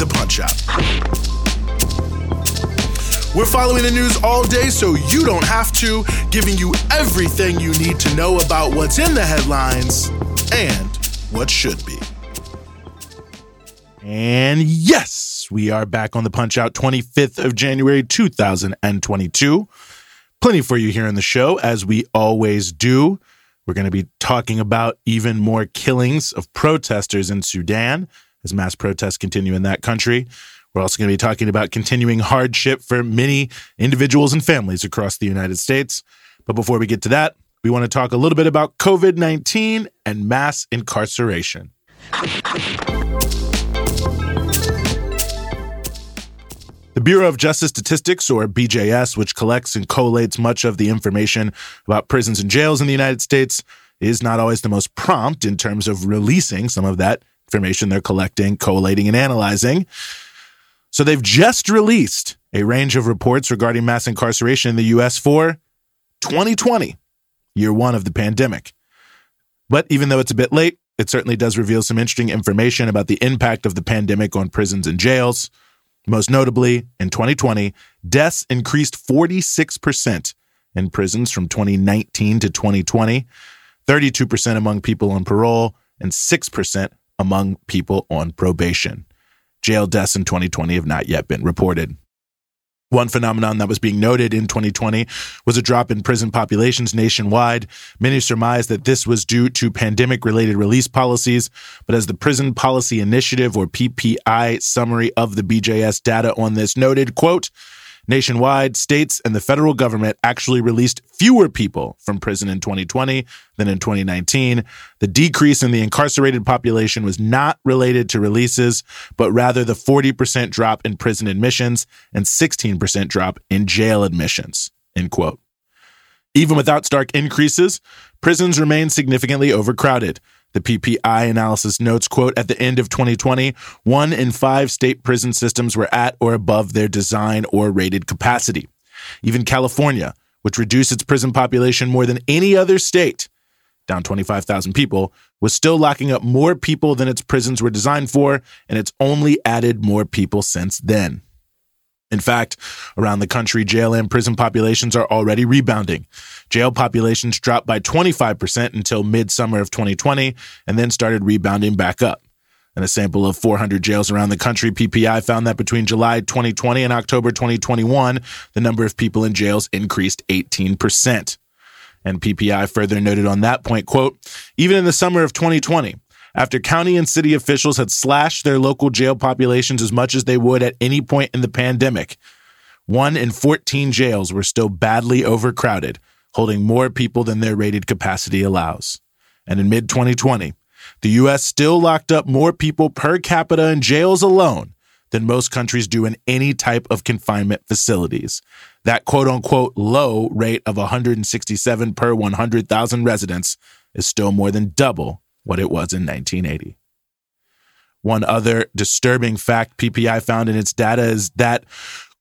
the Punch Out. We're following the news all day so you don't have to, giving you everything you need to know about what's in the headlines and what should be. And yes, we are back on the Punch Out 25th of January 2022. Plenty for you here in the show, as we always do. We're going to be talking about even more killings of protesters in Sudan as mass protests continue in that country. We're also going to be talking about continuing hardship for many individuals and families across the United States. But before we get to that, we want to talk a little bit about COVID 19 and mass incarceration. The Bureau of Justice Statistics, or BJS, which collects and collates much of the information about prisons and jails in the United States, is not always the most prompt in terms of releasing some of that information they're collecting, collating, and analyzing. So they've just released a range of reports regarding mass incarceration in the US for 2020, year one of the pandemic. But even though it's a bit late, it certainly does reveal some interesting information about the impact of the pandemic on prisons and jails. Most notably, in 2020, deaths increased 46% in prisons from 2019 to 2020, 32% among people on parole, and 6% among people on probation. Jail deaths in 2020 have not yet been reported. One phenomenon that was being noted in 2020 was a drop in prison populations nationwide. Many surmised that this was due to pandemic related release policies, but as the Prison Policy Initiative or PPI summary of the BJS data on this noted, quote, Nationwide, states and the federal government actually released fewer people from prison in 2020 than in 2019. The decrease in the incarcerated population was not related to releases, but rather the 40% drop in prison admissions and 16% drop in jail admissions. End quote. Even without stark increases, prisons remain significantly overcrowded. The PPI analysis notes, quote, at the end of 2020, one in five state prison systems were at or above their design or rated capacity. Even California, which reduced its prison population more than any other state, down 25,000 people, was still locking up more people than its prisons were designed for, and it's only added more people since then. In fact, around the country, jail and prison populations are already rebounding. Jail populations dropped by 25% until midsummer of 2020 and then started rebounding back up. In a sample of 400 jails around the country, PPI found that between July 2020 and October 2021, the number of people in jails increased 18%. And PPI further noted on that point, quote, even in the summer of 2020, after county and city officials had slashed their local jail populations as much as they would at any point in the pandemic. One in 14 jails were still badly overcrowded, holding more people than their rated capacity allows. And in mid 2020, the U.S. still locked up more people per capita in jails alone than most countries do in any type of confinement facilities. That quote unquote low rate of 167 per 100,000 residents is still more than double what it was in 1980. One other disturbing fact PPI found in its data is that,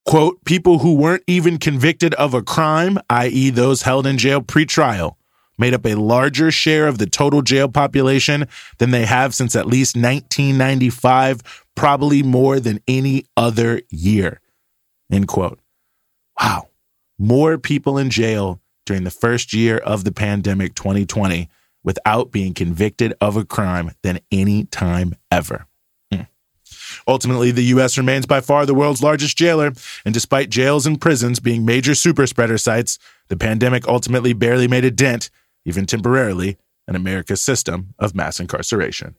quote, people who weren't even convicted of a crime, i.e., those held in jail pre-trial, made up a larger share of the total jail population than they have since at least 1995, probably more than any other year. End quote. Wow. More people in jail during the first year of the pandemic 2020 without being convicted of a crime than any time ever. Hmm. Ultimately, the U.S. remains by far the world's largest jailer, and despite jails and prisons being major super spreader sites, the pandemic ultimately barely made a dent, even temporarily, in America's system of mass incarceration.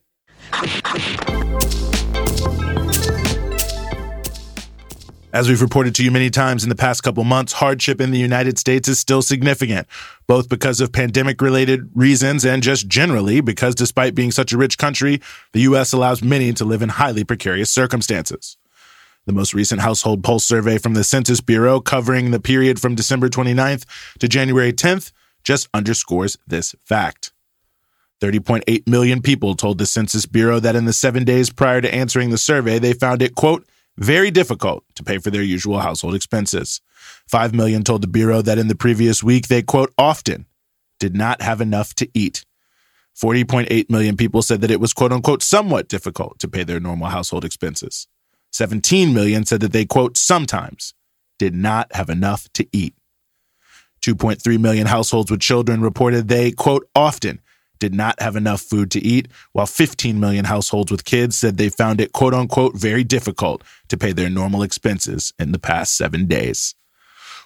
As we've reported to you many times in the past couple months, hardship in the United States is still significant, both because of pandemic related reasons and just generally because despite being such a rich country, the U.S. allows many to live in highly precarious circumstances. The most recent household pulse survey from the Census Bureau covering the period from December 29th to January 10th just underscores this fact. 30.8 million people told the Census Bureau that in the seven days prior to answering the survey, they found it, quote, very difficult to pay for their usual household expenses. 5 million told the Bureau that in the previous week, they, quote, often did not have enough to eat. 40.8 million people said that it was, quote unquote, somewhat difficult to pay their normal household expenses. 17 million said that they, quote, sometimes did not have enough to eat. 2.3 million households with children reported they, quote, often did not have enough food to eat, while 15 million households with kids said they found it, quote unquote, very difficult to pay their normal expenses in the past seven days.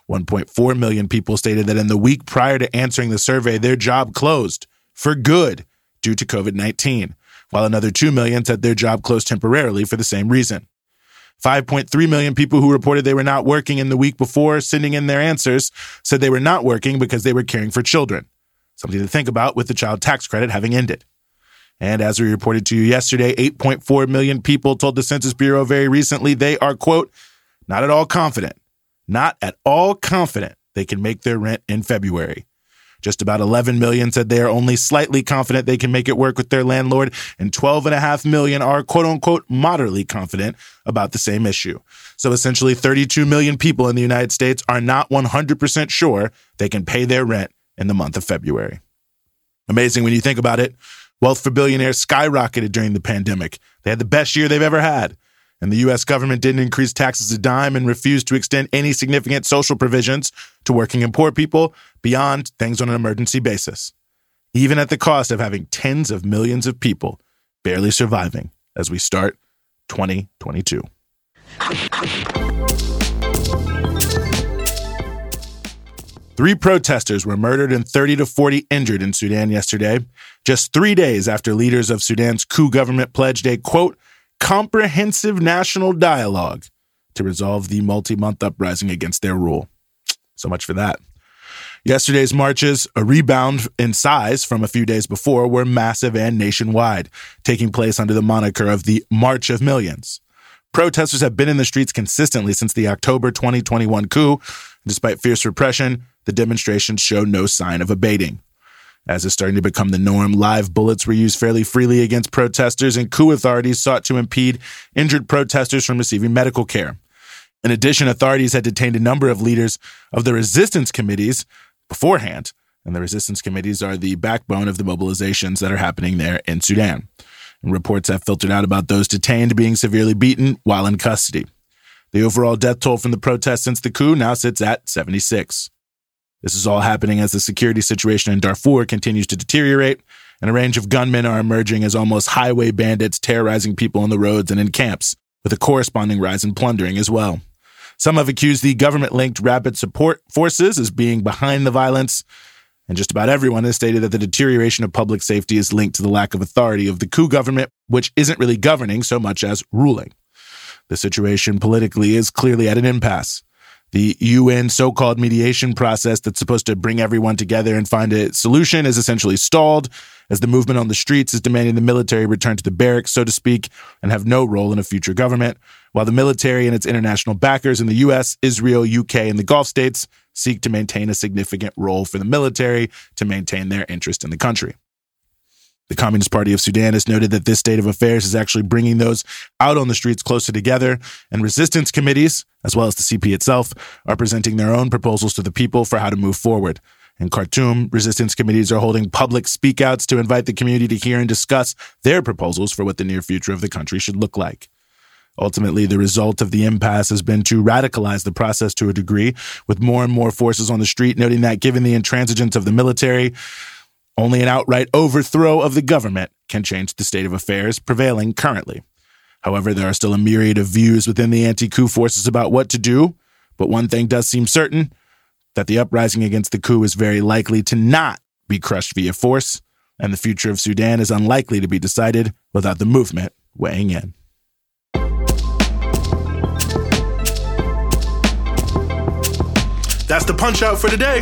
1.4 million people stated that in the week prior to answering the survey, their job closed for good due to COVID 19, while another 2 million said their job closed temporarily for the same reason. 5.3 million people who reported they were not working in the week before sending in their answers said they were not working because they were caring for children. Something to think about with the child tax credit having ended. And as we reported to you yesterday, 8.4 million people told the Census Bureau very recently they are, quote, not at all confident, not at all confident they can make their rent in February. Just about 11 million said they are only slightly confident they can make it work with their landlord, and 12.5 million are quote unquote moderately confident about the same issue. So essentially, 32 million people in the United States are not 100% sure they can pay their rent in the month of February. Amazing when you think about it. Wealth for billionaires skyrocketed during the pandemic. They had the best year they've ever had and the U.S. government didn't increase taxes a dime and refused to extend any significant social provisions to working and poor people beyond things on an emergency basis, even at the cost of having tens of millions of people barely surviving as we start 2022. Three protesters were murdered and 30 to 40 injured in Sudan yesterday, just three days after leaders of Sudan's coup government pledged a quote, comprehensive national dialogue to resolve the multi month uprising against their rule. So much for that. Yesterday's marches, a rebound in size from a few days before, were massive and nationwide, taking place under the moniker of the March of Millions. Protesters have been in the streets consistently since the October 2021 coup. Despite fierce repression, the demonstrations show no sign of abating. As is starting to become the norm, live bullets were used fairly freely against protesters, and coup authorities sought to impede injured protesters from receiving medical care. In addition, authorities had detained a number of leaders of the resistance committees beforehand, and the resistance committees are the backbone of the mobilizations that are happening there in Sudan. And reports have filtered out about those detained being severely beaten while in custody. The overall death toll from the protests since the coup now sits at 76. This is all happening as the security situation in Darfur continues to deteriorate, and a range of gunmen are emerging as almost highway bandits terrorizing people on the roads and in camps, with a corresponding rise in plundering as well. Some have accused the government linked rapid support forces as being behind the violence, and just about everyone has stated that the deterioration of public safety is linked to the lack of authority of the coup government, which isn't really governing so much as ruling. The situation politically is clearly at an impasse. The UN so called mediation process that's supposed to bring everyone together and find a solution is essentially stalled as the movement on the streets is demanding the military return to the barracks, so to speak, and have no role in a future government, while the military and its international backers in the US, Israel, UK, and the Gulf states seek to maintain a significant role for the military to maintain their interest in the country. The Communist Party of Sudan has noted that this state of affairs is actually bringing those out on the streets closer together, and resistance committees, as well as the CP itself, are presenting their own proposals to the people for how to move forward. In Khartoum, resistance committees are holding public speakouts to invite the community to hear and discuss their proposals for what the near future of the country should look like. Ultimately, the result of the impasse has been to radicalize the process to a degree, with more and more forces on the street noting that given the intransigence of the military, only an outright overthrow of the government can change the state of affairs prevailing currently. However, there are still a myriad of views within the anti coup forces about what to do, but one thing does seem certain that the uprising against the coup is very likely to not be crushed via force, and the future of Sudan is unlikely to be decided without the movement weighing in. That's the punch out for today.